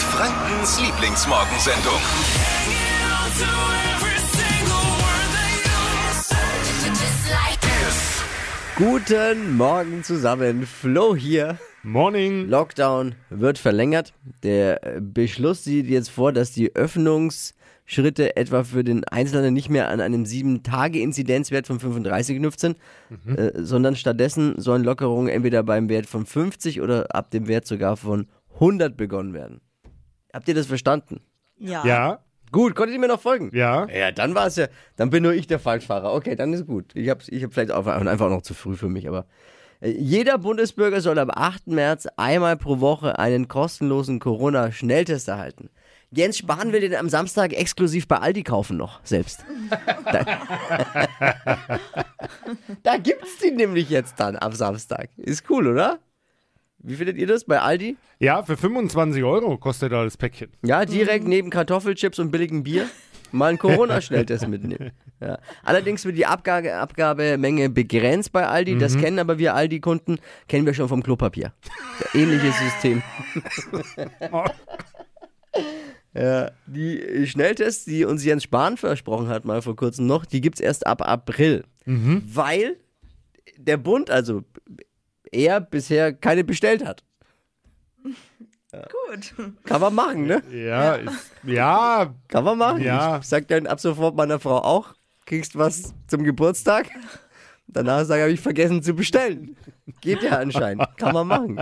Frankens Lieblingsmorgensendung. Guten Morgen zusammen. Flo hier. Morning. Lockdown wird verlängert. Der Beschluss sieht jetzt vor, dass die Öffnungsschritte etwa für den Einzelnen nicht mehr an einem 7-Tage-Inzidenzwert von 35 geknüpft sind, äh, sondern stattdessen sollen Lockerungen entweder beim Wert von 50 oder ab dem Wert sogar von 100 begonnen werden. Habt ihr das verstanden? Ja. Ja, Gut, konntet ihr mir noch folgen? ja. Ja, dann war es ja, dann bin nur ich der Falschfahrer. Okay, dann ist gut. Ich habe ich hab vielleicht auch einfach noch zu früh für mich, aber äh, jeder Bundesbürger soll am 8. März einmal pro Woche einen kostenlosen Corona-Schnelltest erhalten. Jens Spahn will den am Samstag exklusiv bei Aldi kaufen noch, selbst. da, da gibt's die nämlich jetzt dann am Samstag. Ist cool, oder? Wie findet ihr das bei Aldi? Ja, für 25 Euro kostet da das Päckchen. Ja, direkt neben Kartoffelchips und billigem Bier mal einen Corona-Schnelltest mitnehmen. Ja. Allerdings wird die Abgabe, Abgabemenge begrenzt bei Aldi. Das kennen aber wir Aldi-Kunden, kennen wir schon vom Klopapier. Ähnliches System. ja, die Schnelltests, die uns Jens Spahn versprochen hat, mal vor kurzem noch, die gibt es erst ab April. Weil der Bund, also er bisher keine bestellt hat. Gut. Kann man machen, ne? Ja, ist, ja, Kann man machen. Ja. Ich sag dann ab sofort meiner Frau auch, kriegst was zum Geburtstag. Danach sage ich, habe ich vergessen zu bestellen. Geht ja anscheinend. Kann man machen.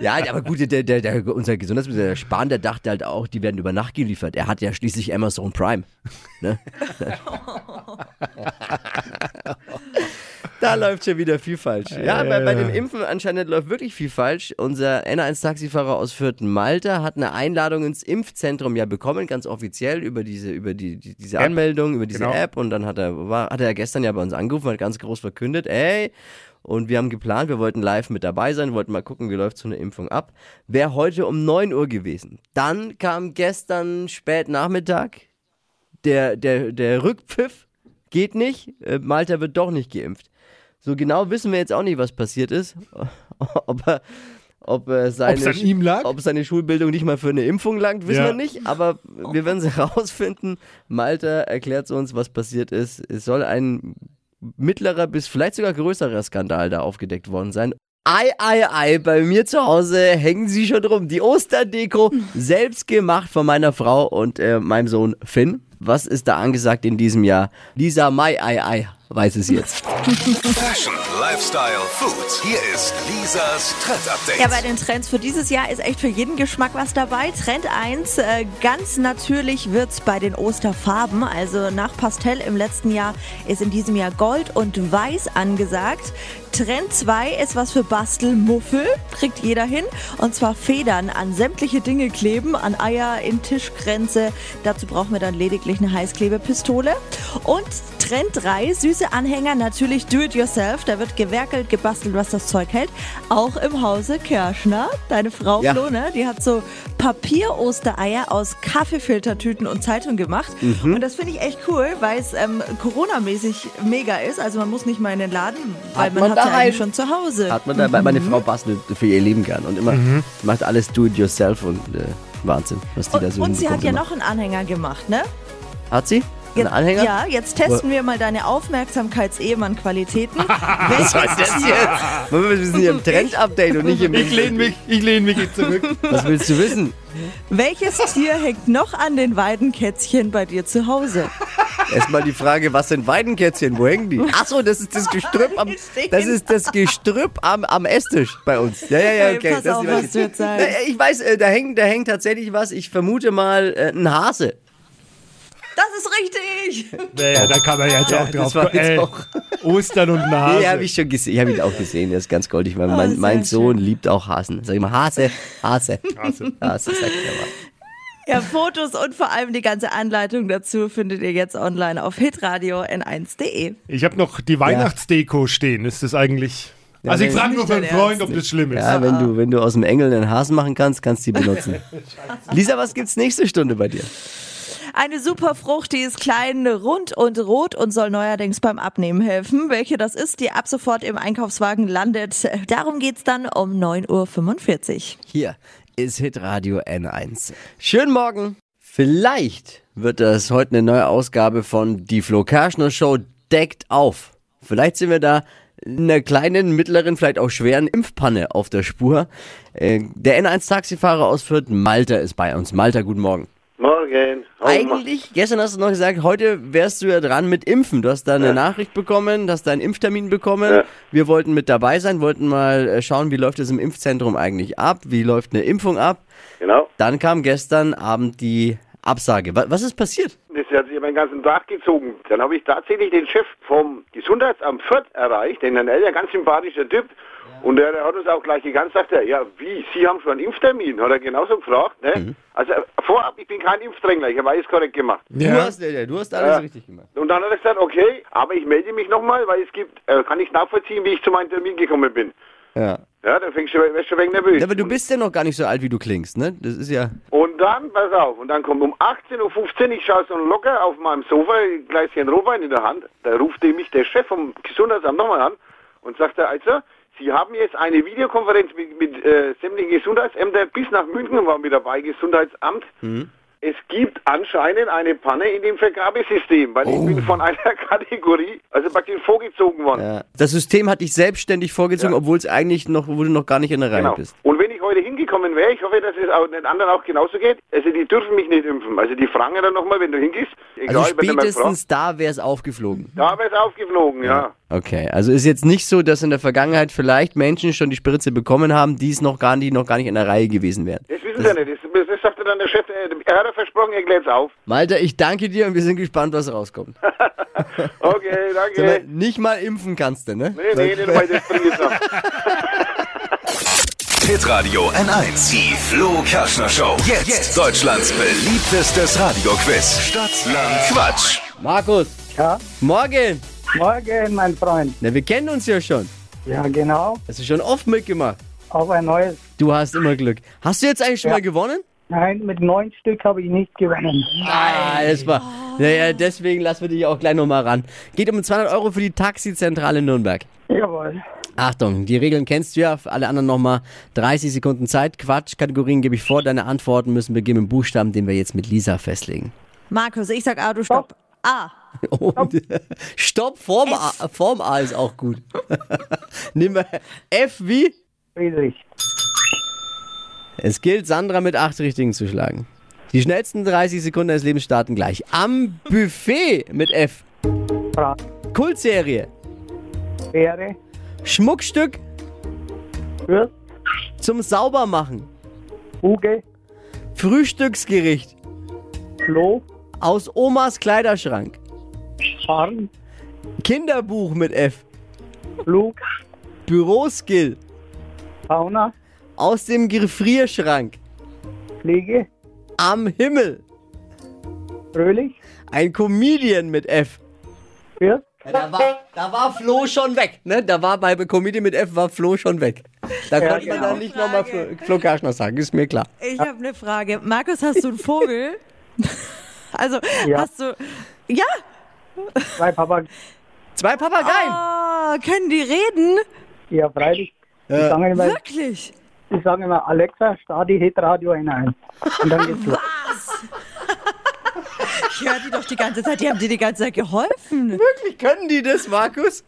Ja, aber gut, der, der, der, unser Gesundheitsminister der Spahn, der dachte halt auch, die werden über Nacht geliefert. Er hat ja schließlich Amazon Prime. Ne? Da läuft schon wieder viel falsch. Ja, bei, bei dem Impfen anscheinend läuft wirklich viel falsch. Unser N1-Taxifahrer aus Fürth Malta hat eine Einladung ins Impfzentrum ja bekommen, ganz offiziell über diese, über die, die diese App. Anmeldung, über diese Genau. App. Und dann hat er, war, hat er gestern ja bei uns angerufen, hat ganz groß verkündet, ey, und wir haben geplant, wir wollten live mit dabei sein, wollten mal gucken, wie läuft so eine Impfung ab. Wäre heute um 9 Uhr gewesen. Dann kam gestern spät Nachmittag der, der, der Rückpfiff. Geht nicht. Äh, Malta wird doch nicht geimpft. So genau wissen wir jetzt auch nicht, was passiert ist. Ob er, ob, seine, Ob's an ihm lag? ob seine Schulbildung nicht mal für eine Impfung langt, wissen Ja. wir nicht. Aber wir werden es herausfinden. Malta erklärt uns, was passiert ist. Es soll ein mittlerer bis vielleicht sogar größerer Skandal da aufgedeckt worden sein. Ei, ei, ei, bei mir zu Hause hängen sie schon rum. Die Osterdeko, selbst gemacht von meiner Frau und äh, meinem Sohn Finn. Was ist da angesagt in diesem Jahr? Lisa Mai, ei, ei, weiß es jetzt. Fashion, Lifestyle, Food. Hier ist Lisas Trend Update. Ja, bei den Trends für dieses Jahr ist echt für jeden Geschmack was dabei. Trend 1, äh, ganz natürlich wird's bei den Osterfarben. Also nach Pastell im letzten Jahr ist in diesem Jahr Gold und Weiß angesagt. Trend 2 ist was für Bastelmuffel, kriegt jeder hin. Und zwar Federn an sämtliche Dinge kleben, an Eier, in Tischgrenze. Dazu brauchen wir dann lediglich eine Heißklebepistole. Und Trend 3, süße Anhänger, natürlich do-it-yourself. Da wird gewerkelt, gebastelt, was das Zeug hält. Auch im Hause Kerschner. Deine Frau Ja. Flo, ne? Die hat so Papier-Ostereier aus Kaffeefiltertüten und Zeitung gemacht. Mhm. Und das finde ich echt cool, weil es ähm, Corona-mäßig mega ist. Also man muss nicht mal in den Laden, weil Hat man, man hat ja daheim. schon zu Hause. Hat man da, weil meine Frau bastelt für ihr Leben gern und immer macht alles do it yourself und äh, Wahnsinn, was die da und, so und sie hat ja immer. noch einen Anhänger gemacht, ne? Hat sie? Einen Anhänger? Ja, jetzt testen wir mal deine Aufmerksamkeits-Ehemann-Qualitäten. Was soll das jetzt? Wir sind hier im Trend-Update und nicht im... ich lehne mich, ich lehne mich jetzt zurück. Was willst du wissen? Welches Tier hängt noch an den Weidenkätzchen bei dir zu Hause? Erstmal die Frage, was sind Weidenkätzchen? Wo hängen die? Achso, das ist das Gestrüpp am, das ist das Gestrüpp am, am Esstisch bei uns. Ja, ja, ja, Hey, okay. pass das auf, was du jetzt sagst. Ich weiß, äh, da hängt, da hängt tatsächlich was. Ich vermute mal äh, ein Hase. Das ist richtig! Naja, da kann man ja jetzt auch das drauf war kommen. jetzt Ey, auch- Ostern und Nase. Nee, habe ich schon gesehen. Ich habe ihn auch gesehen. Der ist ganz goldig. Mein, Oh, mein, sehr mein Sohn schön. liebt auch Hasen. Sag ich mal, Hase, Hase. Hase. Hase, sagt er mal. Ja, Fotos und vor allem die ganze Anleitung dazu findet ihr jetzt online auf hitradio n1.de. Ich habe noch die Weihnachtsdeko stehen. Ist das eigentlich. also ich frage nur für einen Freund, ob das schlimm ist. Ja, wenn du, wenn du aus dem Engel einen Hasen machen kannst, kannst du die benutzen. Lisa, was gibt's nächste Stunde bei dir? Eine super Frucht, die ist klein, rund und rot und soll neuerdings beim Abnehmen helfen. Welche das ist, die ab sofort im Einkaufswagen landet. Darum geht's dann um 9.45 Uhr. Hier, ist Hitradio N1. Schönen Morgen. Vielleicht wird das heute eine neue Ausgabe von Die Flo Kerschner Show deckt auf. Vielleicht sind wir da in einer kleinen, mittleren, vielleicht auch schweren Impfpanne auf der Spur. Äh, Der N1-Taxifahrer aus Fürth, Malta, ist bei uns. Malta, guten Morgen. Morgen. Oh, Eigentlich, gestern hast du noch gesagt, heute wärst du ja dran mit Impfen. Du hast da eine Nachricht bekommen, hast deinen Impftermin bekommen. Ja. Wir wollten mit dabei sein, wollten mal äh, schauen, wie läuft es im Impfzentrum eigentlich ab, wie läuft eine Impfung ab. Genau. Dann kam gestern Abend die Absage. Wa- Was ist passiert? Das hat sich meinen ganzen Tag gezogen. Dann habe ich tatsächlich den Chef vom Gesundheitsamt Fürth erreicht, den Herrn Elder, ganz sympathischer Typ. Und der hat uns auch gleich gegangen, sagt er, ja, wie, Sie haben schon einen Impftermin? Hat er genauso gefragt, ne? Mhm. Also äh, vorab, ich bin kein Impfdrängler, ich habe alles korrekt gemacht. Du hast, äh, du hast alles Ja. richtig gemacht. Und dann hat er gesagt, okay, aber ich melde mich nochmal, weil es gibt, äh, kann ich nachvollziehen, wie ich zu meinem Termin gekommen bin. Ja. Ja, dann fängst du, wirst du ein wenig nervös. Aber du bist ja noch gar nicht so alt, wie du klingst, ne? Das ist ja. Und dann, pass auf, und dann kommt um 18.15 Uhr, ich schaue so locker auf meinem Sofa, ein Gläschen Rotwein in der Hand, da ruft mich der Chef vom Gesundheitsamt nochmal an und sagt er, also, Sie haben jetzt eine Videokonferenz mit, mit äh, sämtlichen Gesundheitsämtern bis nach München, war mit dabei, Gesundheitsamt. Es gibt anscheinend eine Panne in dem Vergabesystem, weil ich bin von einer Kategorie, also praktisch vorgezogen worden. ja. Das System hat dich selbstständig vorgezogen, Ja. obwohl es eigentlich noch, wo du noch gar nicht in der Reihe Genau. bist. Und heute hingekommen wäre, ich hoffe, dass es auch den anderen auch genauso geht, also die dürfen mich nicht impfen. Also die fragen ja dann nochmal, wenn du hingehst, egal, Also spätestens da wäre es aufgeflogen. da wäre es aufgeflogen, ja. Okay, also ist jetzt nicht so, dass in der Vergangenheit vielleicht Menschen schon die Spritze bekommen haben, die es noch gar nicht, noch gar nicht in der Reihe gewesen wären. Das wissen sie ja nicht. Das, das sagte dann der Chef, äh, er hat ja versprochen, er klärt es auf. Malta, ich danke dir und wir sind gespannt, was rauskommt. Okay, Sag mal, danke. nicht mal impfen kannst du, ne? Nee, nee, mal das bringt es noch. Hitradio N1. Die Flo Kerschner Show. Jetzt, Deutschlands beliebtestes Radioquiz. Stadt, Land, Quatsch. Markus, Ja, morgen! morgen, mein Freund. Na, wir kennen uns ja schon. Ja, genau. Hast du schon oft mitgemacht. Auf ein neues. Du hast immer Glück. Hast du jetzt eigentlich schon Ja. mal gewonnen? Nein, mit neun Stück habe ich nicht gewonnen. Ah, das war. Naja, deswegen lassen wir dich auch gleich nochmal ran. Geht um 200 Euro für die Taxizentrale Nürnberg. Jawohl. Achtung, die Regeln kennst du ja. Für alle anderen nochmal 30 Sekunden Zeit. Quatsch, Kategorien gebe ich vor. Deine Antworten müssen beginnen mit Buchstaben, den wir jetzt mit Lisa festlegen. Markus, ich sag A, du stopp. A. Und Stopp, Form A, Form A ist auch gut. Nehmen wir F wie? Friedrich. Es gilt, Sandra mit acht Richtigen zu schlagen. Die schnellsten 30 Sekunden des Lebens starten gleich. Am Buffet mit F. Fra Kultserie. Beere. Schmuckstück Fürst. zum Saubermachen. Uge. Frühstücksgericht. Floh. Aus Omas Kleiderschrank. Farn. Kinderbuch mit F. Flug. Büroskill. Fauna. Aus dem Gefrierschrank. Pflege. Am Himmel. Fröhlich. Ein Comedian mit F. Fürst. Da war, da war Flo schon weg, ne? Da war bei Comedian mit F war Flo schon weg. Da Ja, konnte man genau. dann nicht nochmal Flo, Flo Kerschner sagen, ist mir klar. Ich habe eine Frage. Markus, hast du einen Vogel? also, Ja. hast du. Ja? Zwei Papa. Zwei Papageien. Oh, können die reden? Ja, freilich. Die sagen immer, Wirklich? die sagen immer, Alexa, start die Hitradio ein. Und dann geht's los. Ich höre die doch die ganze Zeit. Die haben dir die ganze Zeit geholfen. Wirklich, können die das, Markus?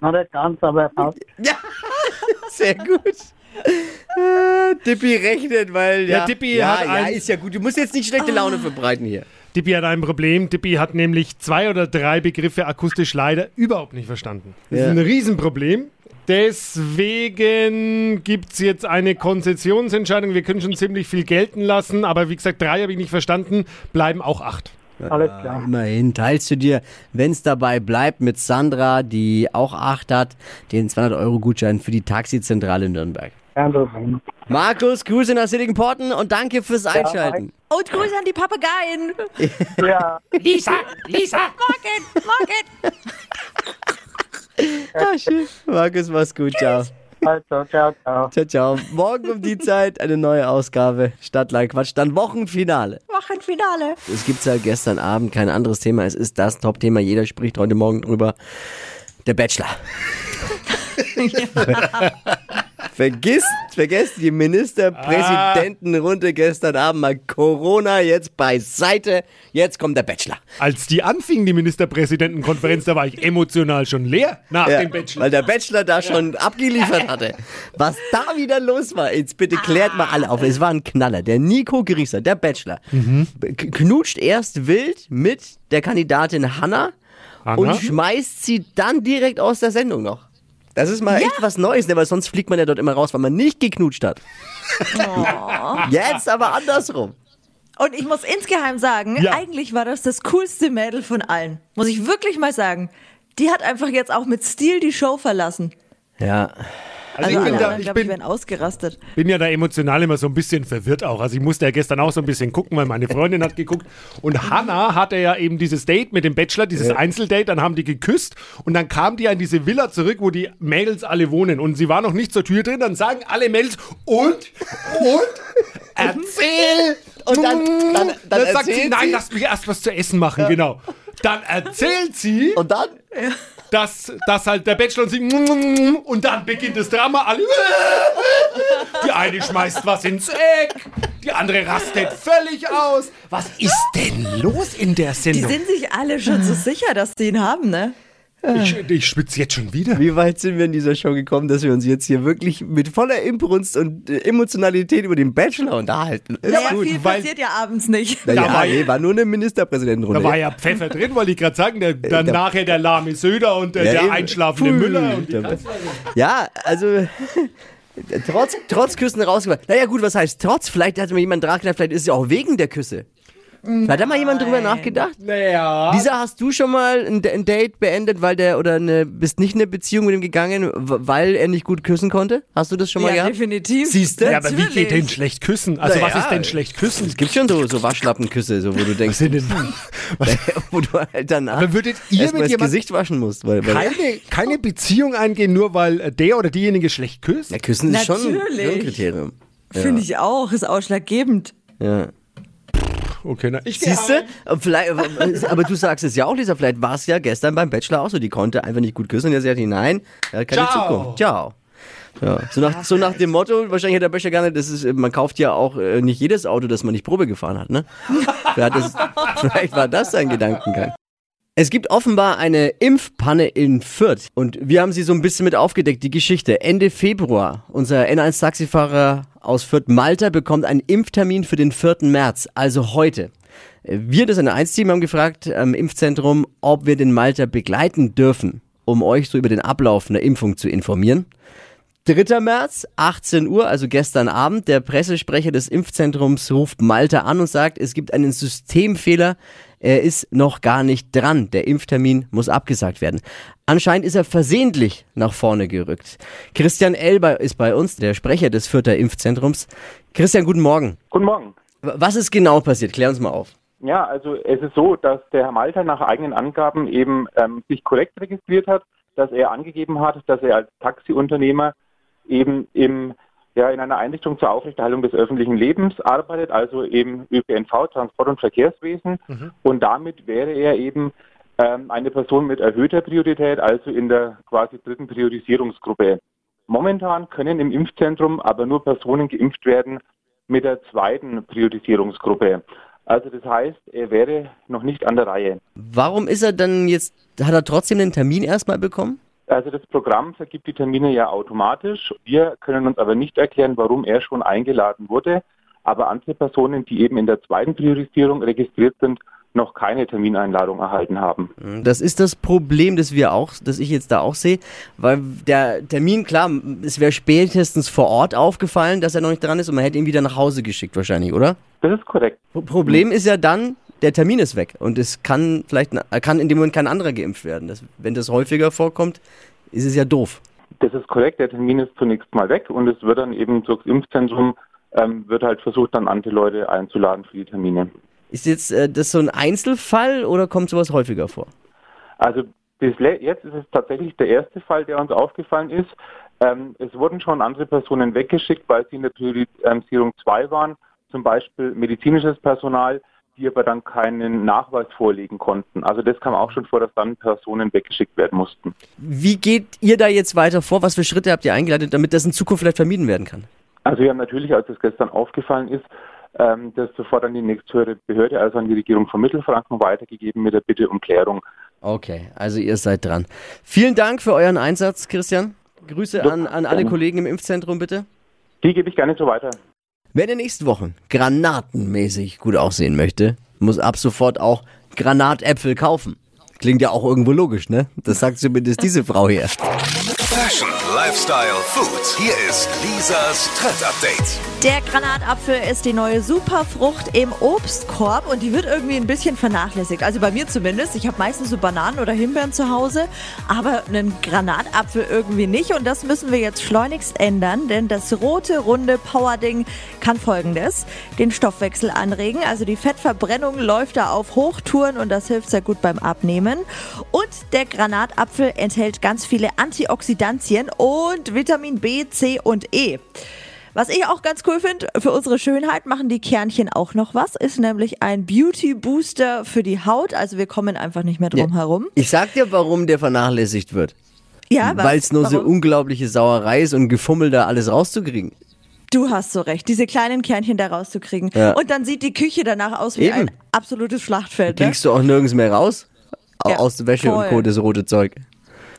Noch nicht ganz, aber fast. Ja, sehr gut. Äh, Dippi rechnet, weil ja, Ja, Dippi ja, hat ja, ist ja gut. Du musst jetzt nicht schlechte Laune verbreiten hier. Dippi hat ein Problem. Dippi hat nämlich zwei oder drei Begriffe akustisch leider überhaupt nicht verstanden. Das Ja. ist ein Riesenproblem. Deswegen gibt es jetzt eine Konzessionsentscheidung. Wir können schon ziemlich viel gelten lassen, aber wie gesagt, drei habe ich nicht verstanden, bleiben auch acht. Alles klar. Immerhin teilst du dir, wenn es dabei bleibt, mit Sandra, die auch acht hat, den 200-Euro-Gutschein für die Taxizentrale in Nürnberg. Kein Problem. Markus, Grüße nach Sittingporten und danke fürs Einschalten. Und Grüße an die Papageien. Ja, Lisa, Lisa! Morgen, morgen. Ah, schön. Markus, mach's gut. Ciao. also, ciao, ciao. Ciao, ciao. Morgen um die Zeit eine neue Ausgabe Stadtland Quatsch. Dann Wochenfinale. Wochenfinale. Es gibt seit gestern Abend kein anderes Thema. Es ist das Top-Thema. Jeder spricht heute Morgen drüber. Der Bachelor. Vergiss, vergesst die Ministerpräsidentenrunde gestern Abend mal Corona jetzt beiseite. Jetzt kommt der Bachelor. Als die anfing, die Ministerpräsidentenkonferenz, da war ich emotional schon leer nach Ja, dem Bachelor. weil der Bachelor da schon abgeliefert hatte. Was da wieder los war, jetzt bitte klärt mal alle auf. Es war ein Knaller. Der Nico Grieser, der Bachelor, k- knutscht erst wild mit der Kandidatin Hanna, Hanna? und schmeißt sie dann direkt aus der Sendung noch. Das ist mal echt was Neues, ne? weil sonst fliegt man ja dort immer raus, weil man nicht geknutscht hat. Jetzt aber andersrum. Und ich muss insgeheim sagen, Ja. eigentlich war das das coolste Mädel von allen. Muss ich wirklich mal sagen. Die hat einfach jetzt auch mit Stil die Show verlassen. Ja. Also, Also ich bin da, ich ich, bin, werden ausgerastet. bin ja da emotional immer so ein bisschen verwirrt auch. Also ich musste ja gestern auch so ein bisschen gucken, weil meine Freundin hat geguckt. Und Hannah hatte ja eben dieses Date mit dem Bachelor, dieses Einzeldate, dann haben die geküsst und dann kam die an diese Villa zurück, wo die Mädels alle wohnen. Und sie war noch nicht zur Tür drin, dann sagen alle Mädels, und, und, erzähl. Und dann- dann- dann sagt sie, nein, lass mich erst was zu essen machen, genau. Dann erzählt sie, Und dann? Dass, dass halt der Bachelor und sie und dann beginnt das Drama. Alle die eine schmeißt was ins Eck, die andere rastet völlig aus. Was ist denn los in der Die Sendung? sind sich alle schon so sicher, dass sie ihn haben, ne? Ich, ich schwitze jetzt schon wieder. Wie weit sind wir in dieser Show gekommen, dass wir uns jetzt hier wirklich mit voller Imbrunst und äh, Emotionalität über den Bachelor unterhalten? Ist Naja, gut. viel weil- passiert ja abends nicht. Na Da ja, war- nee, war nur eine Ministerpräsidentenrunde. Da war ja Pfeffer drin, wollte ich gerade sagen. Der, dann da- nachher der lahme Söder und der, Ja, der einschlafende Pfui. Müller. Und die Ja, also trotz, trotz Küssen rausgebracht. Naja gut, was heißt trotz? Vielleicht hat mal jemand nachgedacht, vielleicht ist es ja auch wegen der Küsse. Hat da mal jemand drüber nachgedacht? naja. Lisa, hast du schon mal ein, ein Date beendet, weil der oder eine, bist nicht in eine Beziehung mit ihm gegangen, weil er nicht gut küssen konnte? Hast du das schon mal Ja, gehabt? definitiv. Siehst du? Ja, aber wie geht Natürlich. denn schlecht küssen? Also Na was ja. ist denn schlecht küssen? Es gibt schon so, so Waschlappenküsse, so, wo du denkst, Sind denn- wo du halt danach Aber würdet ihr erstmal mit das Gesicht waschen musst. Weil, weil keine, keine Beziehung eingehen, nur weil äh, der oder diejenige schlecht küsst? ja, Küssen ist schon, schon ein Natürlich. Kriterium. Finde ich auch, ist ausschlaggebend. Ja. Okay, na, ich Siehst du? Vielleicht, aber du sagst es ja auch, Lisa, vielleicht war es ja gestern beim Bachelor auch so. Die konnte einfach nicht gut küssen und er sagt, nein, er hat keine Ciao. Zukunft. Ciao. Ja. So, nach, so nach dem Motto, wahrscheinlich hat der Bachelor gar nicht, das ist, man kauft ja auch äh, nicht jedes Auto, das man nicht Probe gefahren hat, ne? Vielleicht, das, vielleicht war das sein Gedankengang. Es gibt offenbar eine Impfpanne in Fürth und wir haben sie so ein bisschen mit aufgedeckt, die Geschichte. Ende Februar, unser N1-Taxifahrer aus Fürth, Malta, bekommt einen Impftermin für den 4. März, also heute. Wir, das N1-Team, haben gefragt am Impfzentrum, ob wir den Malta begleiten dürfen, um euch so über den Ablauf einer Impfung zu informieren. 3. März, 18 Uhr, also gestern Abend, der Pressesprecher des Impfzentrums ruft Malta an und sagt, es gibt einen Systemfehler, er ist noch gar nicht dran, der Impftermin muss abgesagt werden. Anscheinend ist er versehentlich nach vorne gerückt. Christian Elber ist bei uns, der Sprecher des Fürther Impfzentrums. Christian, guten Morgen. Guten Morgen. Was ist genau passiert? Klär uns mal auf. Ja, also es ist so, dass der Herr Malter nach eigenen Angaben eben ähm, sich korrekt registriert hat, dass er angegeben hat, dass er als Taxiunternehmer eben im, ja, in einer Einrichtung zur Aufrechterhaltung des öffentlichen Lebens arbeitet, also eben ÖPNV, Transport- und Verkehrswesen. Und damit wäre er eben ähm, eine Person mit erhöhter Priorität, also in der quasi dritten Priorisierungsgruppe. Momentan können im Impfzentrum aber nur Personen geimpft werden mit der zweiten Priorisierungsgruppe. Also das heißt, er wäre noch nicht an der Reihe. Warum ist er dann jetzt, hat er trotzdem den Termin erstmal bekommen? Also das Programm vergibt die Termine ja automatisch. Wir können uns aber nicht erklären, warum er schon eingeladen wurde. Aber andere Personen, die eben in der zweiten Priorisierung registriert sind, noch keine Termineinladung erhalten haben. Das ist das Problem, das wir auch, das ich jetzt da auch sehe, weil der Termin, klar, es wäre spätestens vor Ort aufgefallen, dass er noch nicht dran ist und man hätte ihn wieder nach Hause geschickt wahrscheinlich, oder? Das ist korrekt. Pro- Problem ist ja dann, der Termin ist weg und es kann vielleicht, kann in dem Moment kein anderer geimpft werden. Das, wenn das häufiger vorkommt, ist es ja doof. Das ist korrekt. Der Termin ist zunächst mal weg und es wird dann eben durchs Impfzentrum ähm, wird halt versucht, dann andere Leute einzuladen für die Termine. Ist jetzt äh, das so ein Einzelfall oder kommt sowas häufiger vor? Also bis jetzt ist es tatsächlich der erste Fall, der uns aufgefallen ist. Ähm, es wurden schon andere Personen weggeschickt, weil sie in der Priorisierung 2 waren, zum Beispiel medizinisches Personal, die aber dann keinen Nachweis vorlegen konnten. Also das kam auch schon vor, dass dann Personen weggeschickt werden mussten. Wie geht ihr da jetzt weiter vor? Was für Schritte habt ihr eingeleitet, damit das in Zukunft vielleicht vermieden werden kann? Also wir haben natürlich, als es gestern aufgefallen ist, ähm, das sofort an die nächsthöhere Behörde, also an die Regierung von Mittelfranken weitergegeben mit der Bitte um Klärung. Okay, also ihr seid dran. Vielen Dank für euren Einsatz, Christian. Grüße an, an alle Kollegen im Impfzentrum, bitte. Die gebe ich gerne so weiter. Wer in den nächsten Wochen granatenmäßig gut aussehen möchte, muss ab sofort auch Granatäpfel kaufen. Klingt ja auch irgendwo logisch, ne? Das sagt zumindest diese Frau hier. Fashion, Lifestyle, Food. Hier ist Lisas Trend Update. Der Granatapfel ist die neue Superfrucht im Obstkorb und die wird irgendwie ein bisschen vernachlässigt. Also bei mir zumindest. Ich habe meistens so Bananen oder Himbeeren zu Hause, aber einen Granatapfel irgendwie nicht. Und das müssen wir jetzt schleunigst ändern, denn das rote, runde Powerding kann folgendes: den Stoffwechsel anregen. Also die Fettverbrennung läuft da auf Hochtouren und das hilft sehr gut beim Abnehmen. Und der Granatapfel enthält ganz viele Antioxidantien und Vitamin B, C und E. Was ich auch ganz cool finde, für unsere Schönheit machen die Kernchen auch noch was, ist nämlich ein Beauty Booster für die Haut. Also wir kommen einfach nicht mehr drum herum. Ich sag dir, warum der vernachlässigt wird. Ja? Weil es nur so Warum? unglaubliche Sauerei ist und Gefummel da alles rauszukriegen. Du hast so recht, diese kleinen Kernchen da rauszukriegen. Ja. Und dann sieht die Küche danach aus wie Eben. ein absolutes Schlachtfeld. Ne? Kriegst du auch nirgends mehr raus? Au- Ja, Aus der Wäsche voll. und Co. das rote Zeug.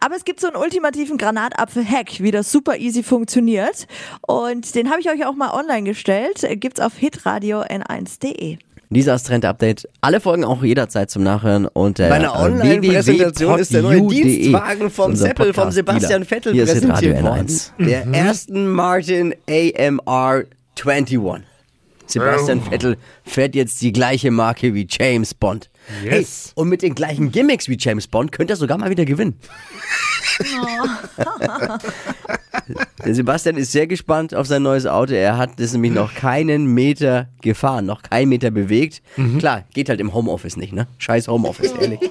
Aber es gibt so einen ultimativen Granatapfel-Hack, wie das super easy funktioniert. Und den habe ich euch auch mal online gestellt. Gibt's auf hitradio n1.de. Lisas Trend-Update. Alle Folgen auch jederzeit zum Nachhören unter Bei einer äh, Online-Präsentation ist der neue. Dienstwagen vom Seppel, vom. Sebastian Vettel Hier präsentiert worden. N1. Der ersten Martin AMR 21. Sebastian Vettel fährt jetzt die gleiche Marke wie James Bond. Yes. Hey, und mit den gleichen Gimmicks wie James Bond könnte er sogar mal wieder gewinnen. Der Sebastian ist sehr gespannt auf sein neues Auto. Er hat das nämlich noch keinen Meter gefahren, noch keinen Meter bewegt. Klar, geht halt im Homeoffice nicht, ne? Scheiß Homeoffice, ehrlich.